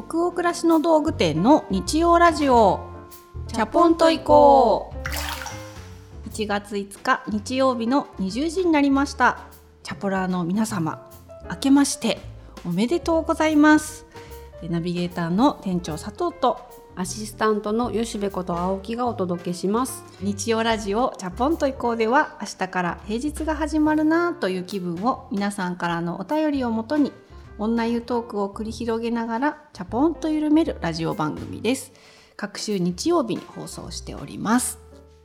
北欧暮らしの道具店の日曜ラジオ。チャポンと行こう。1月5日日曜日の20時になりました。チャポラーの皆様明けましておめでとうございます。ナビゲーターの店長佐藤とアシスタントの吉部こと青木がお届けします。日曜ラジオチャポンと行こうでは明日から平日が始まるなという気分を皆さんからのお便りをもとに女湯トークを繰り広げながらチャポンと緩めるラジオ番組です。各週日曜日に放送しております。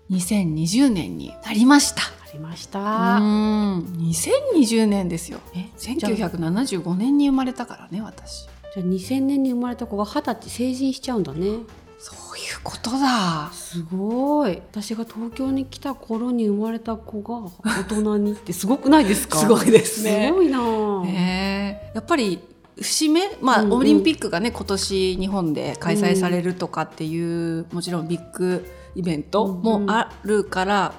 2020年になりました。ありましうたん2020年ですよ。えじゃあ1975年に生まれたからね私。じゃあ2000年に生まれた子が二十歳成人しちゃうんだねそういうことだ。すごい。私が東京に来た頃に生まれた子が大人にってすごくないですか？すごいですね。すごいな。あ、ねえ。やっぱり節目、まあうんうん。オリンピックがね今年日本で開催されるとかっていう、もちろんビッグイベントもあるから、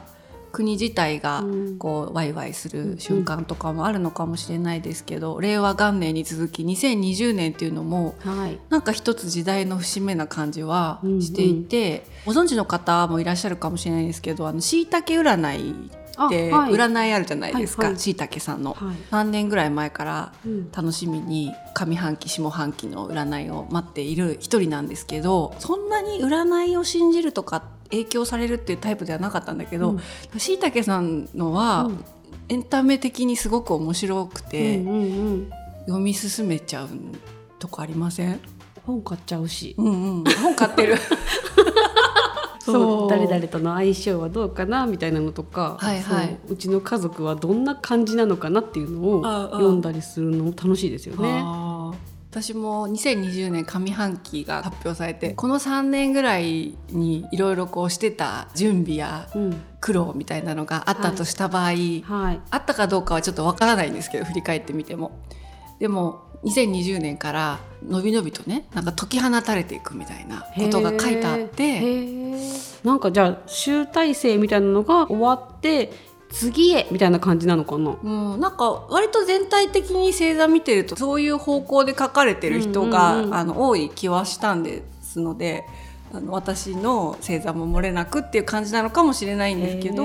国自体がうん。こうワイワイする瞬間とかもあるのかもしれないですけど、令和元年に続き2020年っていうのもはい。なんか一つ時代の節目な感じはうんうん。していて、ご存知の方もいらっしゃるかもしれないですけどあのしいたけ占いってあはい。占いあるじゃないですかしいたけさんの。はい。3年ぐらい前からうん。楽しみに上半期下半期の占いを待っている一人なんですけどそんなに占いを信じるとか影響されるっていうタイプではなかったんだけどしいたけさんのは、うん。エンタメ的にすごく面白くて、うんうんうん、読み進めちゃうとこありません？本買っちゃうし、うんうん、本買ってる。そう。誰々との相性はどうかなみたいなのとか、はいはい。そう。うちの家族はどんな感じなのかなっていうのを読んだりするのも楽しいですよね。私も2020年上半期が発表されてこの3年ぐらいにいろいろこうしてた準備やうん、苦労みたいなのがあったとした場合、はい、あったかどうかはちょっとわからないんですけど振り返ってみても。でも2020年からのびのびとねなんか解き放たれていくみたいなことが書いてあっへてー。なんかじゃあ集大成みたいなのが終わって次へみたいな感じなのかな？うん、なんか割と全体的に星座見てるとそういう方向で書かれてる人が、うんうんうん。あの多い気はしたんですのであの私の星座も漏れなくっていう感じなのかもしれないんですけど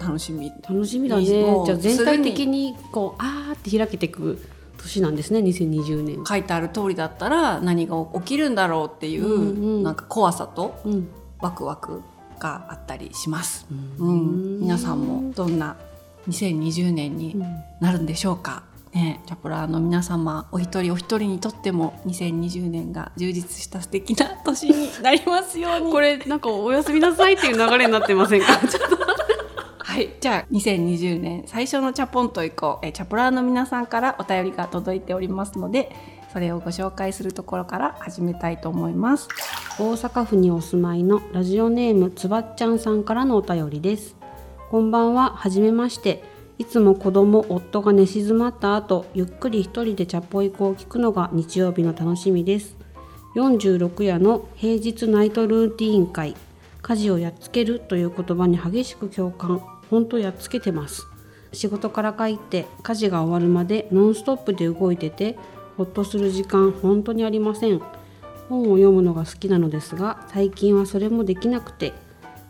楽しみ。楽しみだね。じゃあ全体す的にこうあーって開けていく年なんですね2020年。書いてある通りだったら何が起きるんだろうっていう、うんうん。なんか怖さとうん。ワクワクがあったりします。ううん。ん、皆さんもどんな2020年になるんでしょうか。ね、チャポラーの皆様お一人お一人にとっても2020年が充実した素敵な年になりますように。これなんかおやすみなさいっていう流れになってませんか？ちょっと。はい、じゃあ2020年最初のチャポンといこう。えチャポラーの皆さんからお便りが届いておりますのでそれをご紹介するところから始めたいと思います。大阪府にお住まいのラジオネームつばっちゃんさんからのお便りです。こんばんは。はじめまして。いつも子供夫が寝静まった後ゆっくり一人でチャポイコを聞くのが日曜日の楽しみです。46夜の平日ナイトルーティーン会。家事をやっつけるという言葉に激しく共感。本当やっつけてます。仕事から帰って家事が終わるまでノンストップで動いててほっとする時間本当にありません。本を読むのが好きなのですが最近はそれもできなくて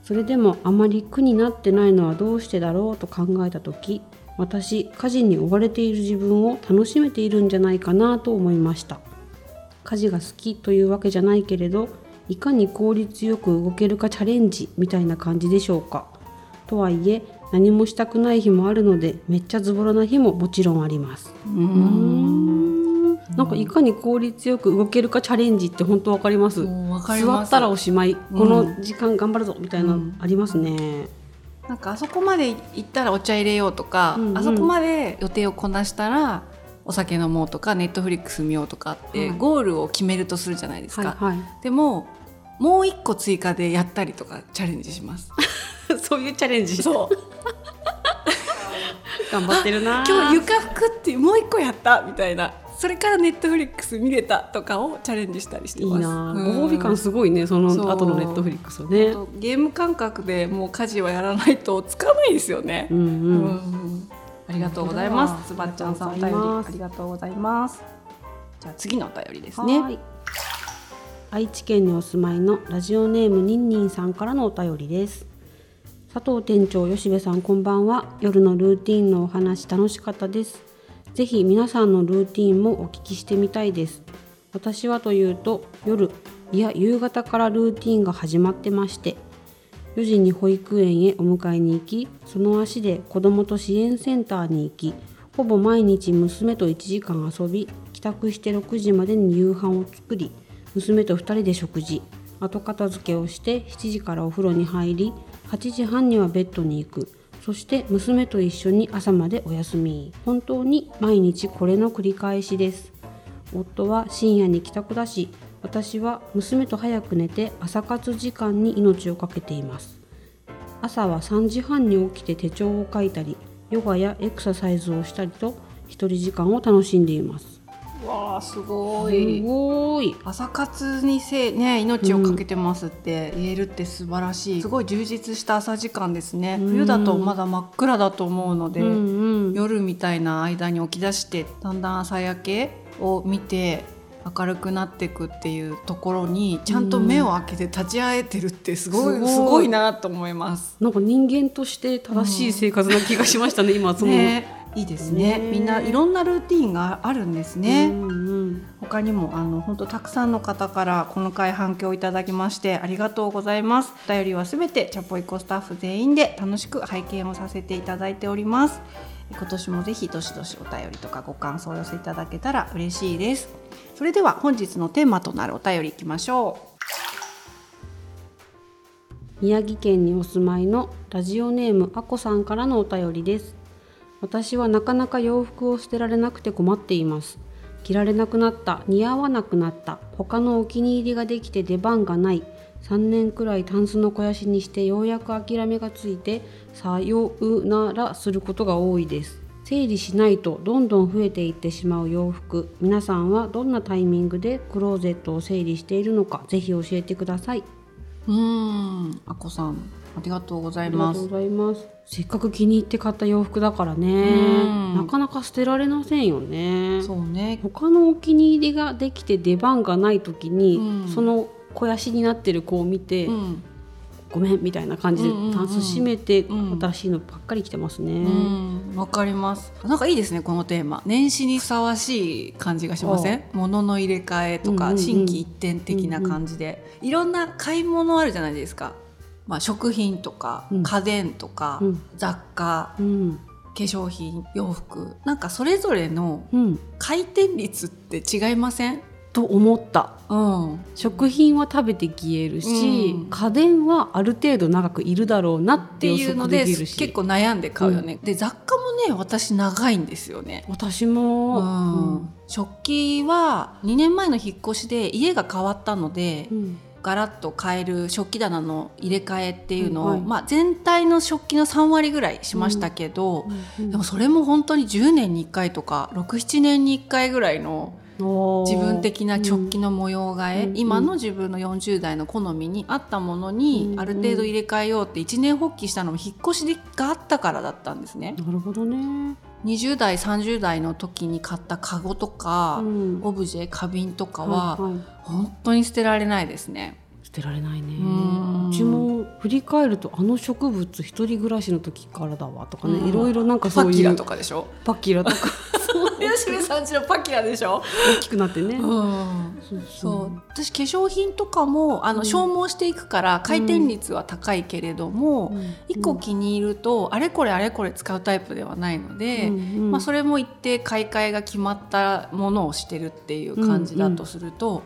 それでもあまり苦になってないのはどうしてだろうと考えた時私家事に追われている自分を楽しめているんじゃないかなと思いました。家事が好きというわけじゃないけれどいかに効率よく動けるかチャレンジみたいな感じでしょうか。とはいえ何もしたくない日もあるのでめっちゃズボラな日ももちろんあります。うん。なんかいかに効率よく動けるかチャレンジって本当わかります。ます。ったらおしまい、んこの時間頑張るぞみたいなうん。ありますね、なんかあそこまで行ったらお茶入れようとか、うんうん。あそこまで予定をこなしたらお酒飲もうとかネットフリックス見ようとかって、はいゴールを決めるとするじゃないですか、はいでももう一個追加でやったりとかチャレンジします。は いそういうチャレンジ。そう。頑張ってるな今日床拭くってもう一個やったみたいなそれからネットフリックス見れたとかをチャレンジしたりしてます。いいな。うんご褒美感すごいねその後のネットフリックスをね。ゲーム感覚でもう家事はやらないとつかないですよね。う、んううん、ん。ありがとうございます。つばっちゃんさんお便りありがとうございます。じゃあ次のお便りですね。はい。愛知県にお住まいのラジオネームニンニンさんからのお便りです。佐藤店長吉部さんこんばんは。夜のルーティンのお話楽しかったですぜひ皆さんのルーティンもお聞きしてみたいです。私はというと夜いや夕方からルーティンが始まってまして4時に保育園へお迎えに行きその足で子どもと支援センターに行きほぼ毎日娘と1時間遊び帰宅して6時までに夕飯を作り娘と2人で食事後片付けをして7時からお風呂に入り8時半にはベッドに行く。そして娘と一緒に朝までお休み。本当に毎日これの繰り返しです。夫は深夜に帰宅だし私は娘と早く寝て朝活時間に命を懸けています。朝は3時半に起きて手帳を書いたりヨガやエクササイズをしたりと一人時間を楽しんでいます。わあすごすいごい。朝活にせね命をかけてますって言えるって素晴らしい、すごい充実した朝時間ですね、うん。冬だとまだ真っ暗だと思うので、うんうん。夜みたいな間に起き出してだんだん朝焼けを見て明るくなっていくっていうところにちゃんと目を開けて立ち会えてるってすごい、すごいすごいなと思います。なんか人間として正しい生活な気がしましたね、今その、ね、いいですね。ね。みんないろんなルーティンがあるんですね。うんうん。他にもあの本当たくさんの方からこの回反響いただきましてありがとうございます。お便りはすべてチャポイコスタッフ全員で楽しく拝見をさせていただいております。今年もぜひどしどしお便りとかご感想をお寄せいただけたら嬉しいです。それでは本日のテーマとなるお便りいきましょ宮城県にお住まいのラジオネームあこさんからのお便りです私はなかなか洋服を捨てられなくて困っています。着られなくなった似合わなくなった他のお気に入りができて出番がない3年くらいタンスの肥やしにしてようやく諦めがついてさようならすることが多いです。整理しないとどんどん増えていってしまう洋服。皆さんはどんなタイミングでクローゼットを整理しているのかぜひ教えてください。うんあこさんありがとうございますせっかく気に入って買った洋服だからねうん、なかなか捨てられませんよね。そうね他のお気に入りができて出番がない時に、うんその肥やしになってる子を見て、うんごめんみたいな感じでタンス閉めて、うん新しいのばっかり着てますね。うん、わかります。なんかいいですね、このテーマ。年始にふさわしい感じがしません？物の入れ替えとか、うんうんうん新規一点的な感じで、いろんな買い物あるじゃないですか。まあ、食品とか、うん。家電とか、うん。雑貨、うん、化粧品、洋服、なんかそれぞれのうん、回転率って違いません？と思った。うん、食品は食べて消えるし、うん。家電はある程度長くいるだろうなっっていうので結構悩んで買うよね。で雑貨もね私長いんですよね。私も、うん。食器は2年前の引っ越しで家が変わったので、うんガラッと変える食器棚の入れ替えっていうのを、はいまあ、全体の食器の3割ぐらいしましたけど、うんでもそれも本当に10年に1回とか67年に1回ぐらいの自分的な食器の模様替え、うん今の自分の40代の好みに合ったものにうんある程度入れ替えようって一年発起したのも引っ越しがあったからだったんですね。なるほどね。20代30代の時に買ったカゴとか、うんオブジェ花瓶とかは、はいはい本当に捨てられないですね。捨てられないね。うん。うちも振り返るとあの植物一人暮らしの時からだわとかね、うん。いろいろなんかそういうパキラとかでしょ？パキラとか。吉部さんちのパキラでしょ？大きくなってね、うん。そう私化粧品とかもあの、うん。消耗していくから回転率は高いけれども、うん。一個気に入るとあれこれあれこれ使うタイプではないので、うんうん。まあ、それも一定買い替えが決まったものをしてるっていう感じだとすると、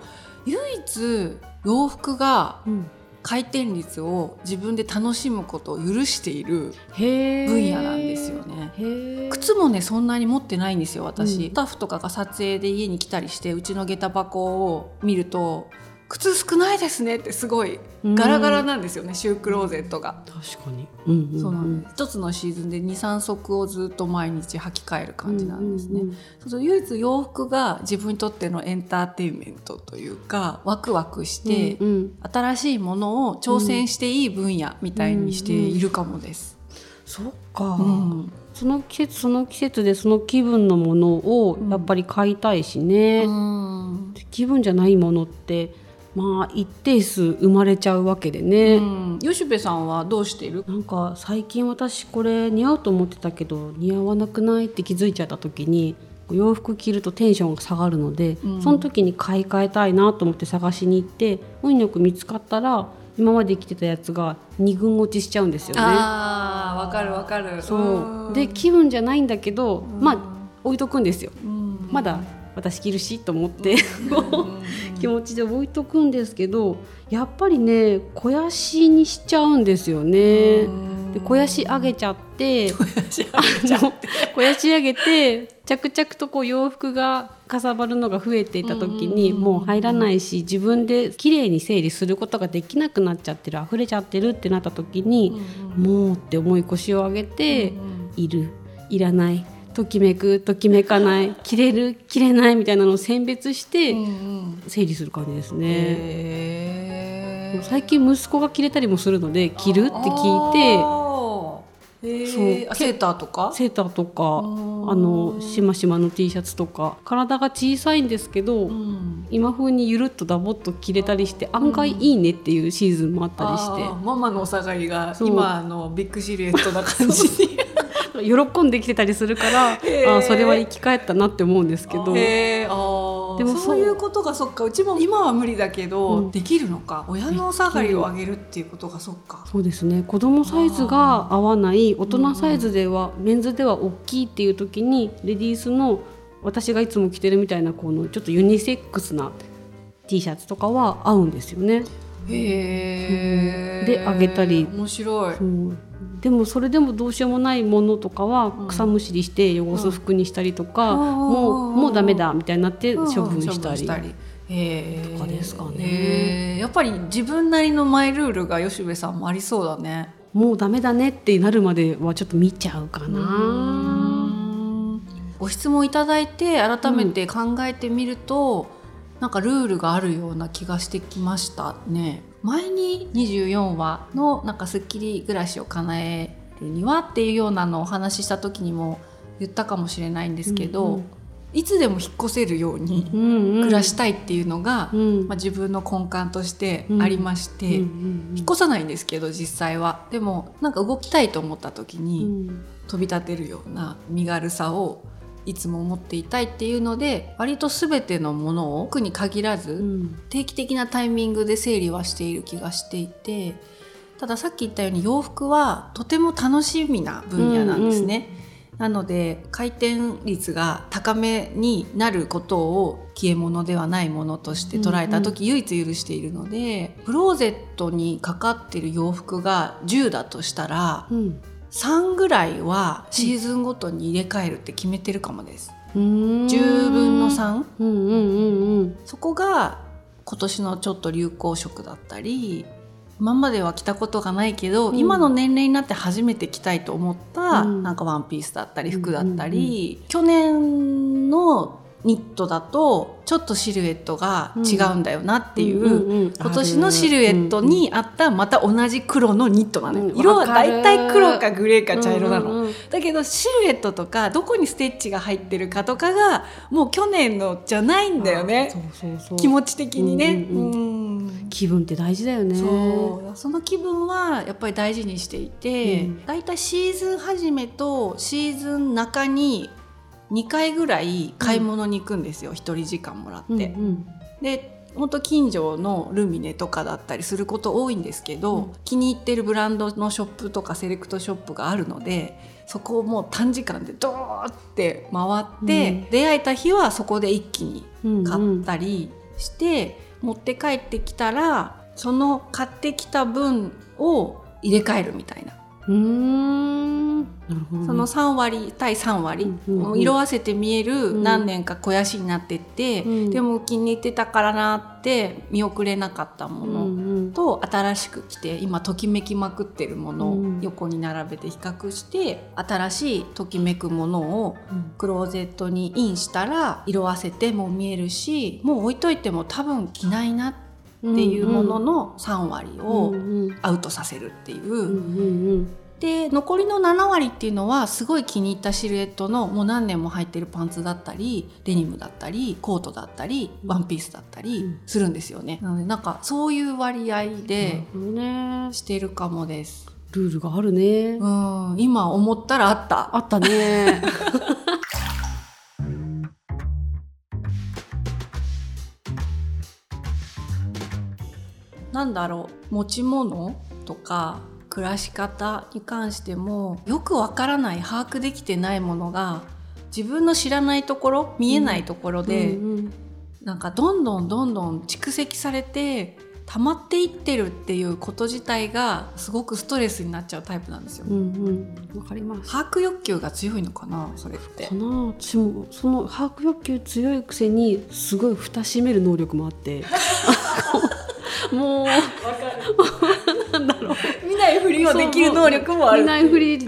唯一洋服がうん。回転率を自分で楽しむことを許している分野なんですよね。靴もねそんなに持ってないんですよ私、うん。スタッフとかが撮影で家に来たりしてうちの下駄箱を見ると靴少ないですねってすごいガラガラなんですよね、シュークローゼットが。確かに、うんうんそうなんです。一つのシーズンで23足をずっと毎日履き替える感じなんですね。うんうんそうそう唯一洋服が自分にとってのエンターテインメントというかワクワクして、うんうん。新しいものを挑戦していい分野みたいにしているかもです。そっか、うん。その季節その季節でその気分のものをやっぱり買いたいしね、うん。気分じゃないものってまあ一定数生まれちゃうわけでね、うん、吉部さんはどうしている？なんか最近私これ似合うと思ってたけど似合わなくないって気づいちゃった時に洋服着るとテンションが下がるので、うん。その時に買い替えたいなと思って探しに行って運よく見つかったら今まで着てたやつが2軍落ちしちゃうんですよね。わかるわかる。そう。で気分じゃないんだけど、まあ置いとくんですよ。うん。まだ私着るしと思ってうん気持ちで置いとくんですけどやっぱりね肥やしにしちゃうんですよね。で肥やし上げちゃって肥やし上げて。着々とこう洋服がかさばるのが増えていた時にもう入らないし自分で綺麗に整理することができなくなっちゃってる溢れちゃってるってなった時にもうって思い腰を上げているいらないときめくときめかない着れる着れないみたいなのを選別して整理する感じですね。へー。最近息子が着れたりもするので着るって聞いてそうセーターとか？セーターとかうんあのしましまの T シャツとか。体が小さいんですけど、うん。今風にゆるっとダボっと着れたりして案外いいねっていうシーズンもあったりして。あー。ママのお下がりが今あのビッグシルエットな感じに喜んできてたりするから、へー。あそれは生き返ったなって思うんですけど。でもそう。いうことがそっかうちも今は無理だけど、うん。できるのか。親のお下がりをあげるっていうことがそっか。そうですね。子供サイズが合わない大人サイズでは、メンズでは大きいっていう時にレディースの私がいつも着てるみたいなこのちょっとユニセックスな T シャツとかは合うんですよね。へえであげたり。面白いでもそれでもどうしようもないものとかはうん。草むしりして汚す服にしたりとか、うん。もうもうダメだみたいになってうん。処分したり。へー。とかですかね。へー。やっぱり自分なりのマイルールが吉部さんもありそうだね。もうダメだねってなるまではちょっと見ちゃうかな。ん。ご質問いただいて改めて考えてみると、なんかルールがあるような気がしてきましたね。前に24話のなんかスッキリ暮らしを叶えるにはっていうようなのをお話しした時にも言ったかもしれないんですけど、うんうん。いつでも引っ越せるようにうんうん。暮らしたいっていうのが、うん。まあ、自分の根幹としてありまして、うんうん。引っ越さないんですけど実際は。でもなんか動きたいと思った時に、うん。飛び立てるような身軽さをいつも持っていたいっていうので割と全てのものを服に限らず、うん。定期的なタイミングで整理はしている気がしていてたださっき言ったように洋服はとても楽しみな分野なんですね。なので回転率が高めになることを消え物ではないものとして捉えた時、唯一許しているのでクローゼットにかかってる洋服が10だとしたらうん3ぐらいはシーズンごとに入れ替えるって決めてるかもです。うーん。10分の3うんうんうんうん。そこが今年のちょっと流行色だったり今までは着たことがないけど、うん。今の年齢になって初めて着たいと思った、うん。なんかワンピースだったり服だったうんり、去年のニットだとちょっとシルエットが違うんだよなっていう、今年のシルエットに合ったまた同じ黒のニットなのよ、うん色はわかる。だいたい黒かグレーか茶色なの、だけどシルエットとかどこにステッチが入ってるかとかがもう去年のじゃないんだよね。気持ち的にね、うん気分って大事だよね。そう。その気分はやっぱり大事にしていて、うん。だいたいシーズン始めとシーズン中に2回ぐらい買い物に行くんですよ、一人時間もらって。うんうん。で本当近所のルミネとかだったりすること多いんですけど、うん。気に入ってるブランドのショップとかセレクトショップがあるのでそこをもう短時間でドーって回って、うん。出会えた日はそこで一気にうん買ったりして、持って帰ってきたらその買ってきた分を入れ替えるみたいな、ね。その3割対3割、うんうん色あせて見えるん。何年か肥やしになってって、うん。でも気に入ってたからなって見送れなかったもの、うんうん。と新しく着て今ときめきまくってるものをうん。横に並べて比較して、新しいときめくものをうん。クローゼットにインしたら色あせても見えるしもう置いといても多分着ないなっていうものの3割をアウトさせるっていう、で残りの7割っていうのはすごい気に入ったシルエットのもう何年も履いてるパンツだったりデニムだったりコートだったりワンピースだったりするんですよね。なのでなんかそういう割合でねしてるかもです。ルールがあるねうん、今思ったらあった。あったね なんだろう持ち物とか暮らし方に関してもよくわからない把握できてないものが自分の知らないところ見えないところで、うんなんかどんどんどんどん蓄積されて溜まっていってるっていうこと自体がすごくストレスになっちゃうタイプなんですよ。うんうん。わかります。把握欲求が強いのかなそれって。か。な私もその把握欲求強いくせにすごい蓋閉める能力もあって もうなんだろう。見ないふりをできる能力もある見ないふり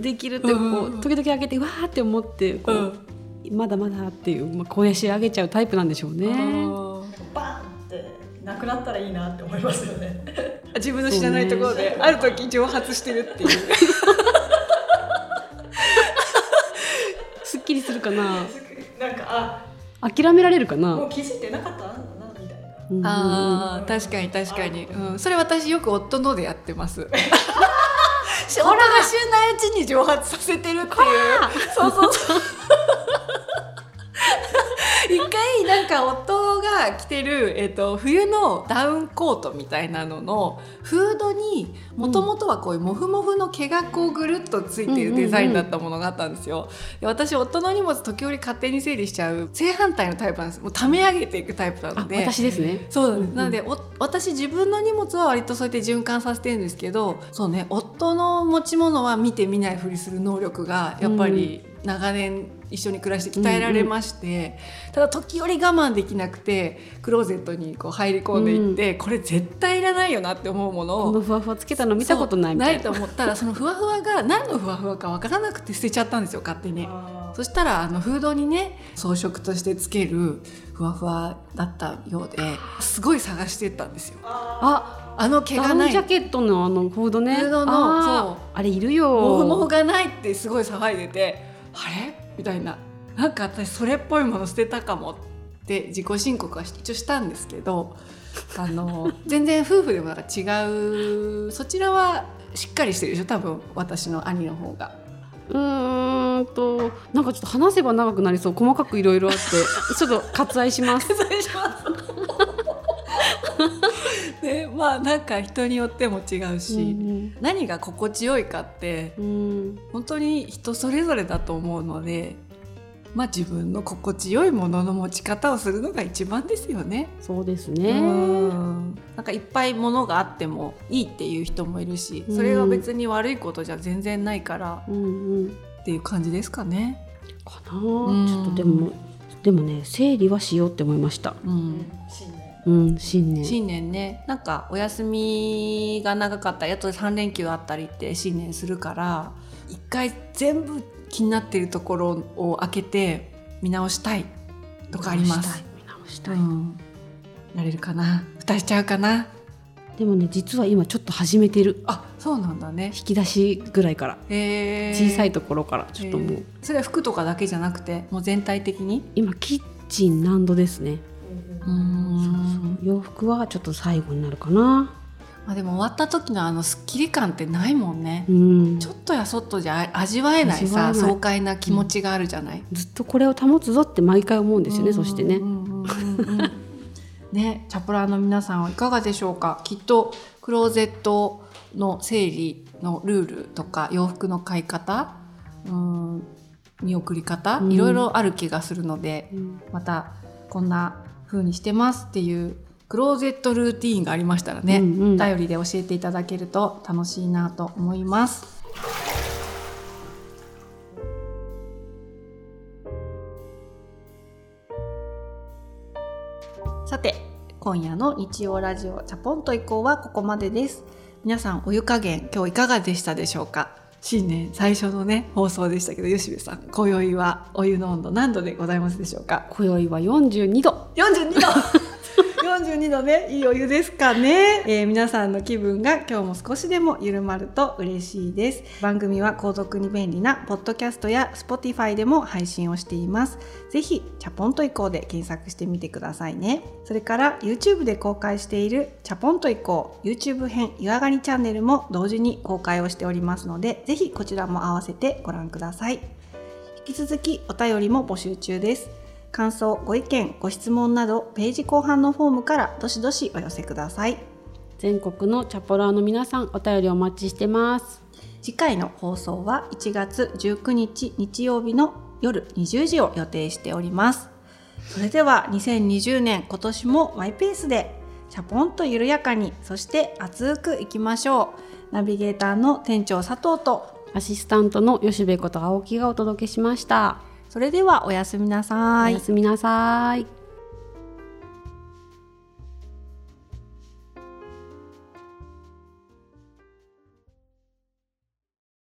できるってこう、うん。うんうん時々開けてわーって思ってこう、まだまだっていう、まあ、肥やし上げちゃうタイプなんでしょうね。バーンってなくなったらいいなって思いますよね。自分の知らないところである時蒸発してるっていう。すっきりするかな。なんかあ諦められるかもなう気づいてなかった？あー確かに確かに、うん、それ私よく夫のでやってます。夫が知らないうちに蒸発させてるっていう。そうそうそう。一回なんか夫が着てる、えっと冬のダウンコートみたいなののフードにもともとはこういうモフモフの毛がこうぐるっとついてるデザインだったものがあったんですよ。で私夫の荷物時折勝手に整理しちゃう正反対のタイプなんですもう溜め上げていくタイプなあので私ですね。そうなんです、うんうんなのでお私自分の荷物は割とそうやって循環させてるんですけどそうね夫の持ち物は見て見ないふりする能力がやっぱり長年一緒に暮らして鍛えられまして、ただ時折我慢できなくてクローゼットにこう入り込んでいって、これ絶対いらないよなって思うものをこのふわふわつけたの見たことないみたいな。そうと思ったらそのふわふわが何のふわふわかわからなくて捨てちゃったんですよ勝手に。そしたらあのフードにね装飾としてつけるふわふわだったようですごい探してったんですよ。あ、あの毛ダがないジャケットのあのフードね。フードのあーそうあれいるよ。モフモフがないってすごい騒いでてあれ？みたいななんか私それっぽいもの捨てたかもって自己申告は一応したんですけどあの 全然夫婦でもなんか違うそちらはしっかりしてるでしょ？多分私の兄の方が。うーんとなんかちょっと話せば長くなりそう細かくいろいろあってちょっと割愛します。失礼します。ね、まあなんか人によっても違うし、うん何が心地よいかってうん本当に人それぞれだと思うので、まあ自分の心地よいものの持ち方をするのが一番ですよね。そうですうね。んなんかいっぱいものがあってもいいっていう人もいるし、それが別に悪いことじゃ全然ないからうんうん。っていう感じですかね。かな、うんちょっとでもでもね整理はしようって思いました。うん。うん新年。新年ね。なんかお休みが長かった。りあと3連休あったりって新年するから一回全部気になっているところを開けて見直したいとかあります。見直したい。うん、なれるかな。蓋しちゃうかな。でもね実は今ちょっと始めてる。あそうなんだね。引き出しぐらいから。へー。小さいところからちょっともう、へー。それは服とかだけじゃなくてもう全体的に？今キッチン何度ですね。うーん洋服はちょっと最後になるかな。まあでも終わった時のあのスッキリ感ってないもんね、うん。ちょっとやそっとじゃ味わえないさ爽快な気持ちがあるじゃない、ずっとこれを保つぞって毎回思うん。ですよね。そしてねう。ん。うん。うん。うん。ね、チャプラーの皆さん。はいかがでしょうか。きっとクローゼットの整理のルールとか洋服の買い方、うん、見送り方、うん。いろいろある気がするので、うん。またこん。な風にしてますっていうクローゼットルーティーンがありましたらね、うんうん。お便りで教えていただけると楽しいなと思います。さて今夜の日曜ラジオチャポンと以降はここまでです。皆さんお湯加減今日いかがでしたでしょうか？新年最初のね放送でしたけど吉部さん今宵はお湯の温度何度でございますでしょうか？今宵は42度。42度42度ねいいお湯ですかね、えー皆さんの気分が今日も少しでも緩まると嬉しいです。番組は購読に便利なポッドキャストや Spotify でも配信をしています。ぜひチャポンと移行で検索してみてくださいね。それから YouTube で公開しているチャポンと移行 YouTube 編湯上がりチャンネルも同時に公開をしておりますのでぜひこちらも合わせてご覧ください。引き続きお便りも募集中です。感想ご意見ご質問などページ後半のフォームからどしどしお寄せください。全国のチャポラーの皆さんお便りお待ちしてます。次回の放送は1月19日日曜日の夜20時を予定しております。それでは2020年今年もマイペースでチャポンと緩やかにそして熱くいきましょう。ナビゲーターの店長佐藤とアシスタントの吉部こと青木がお届けしましたそれではおやすみなさい。おやすみなさい。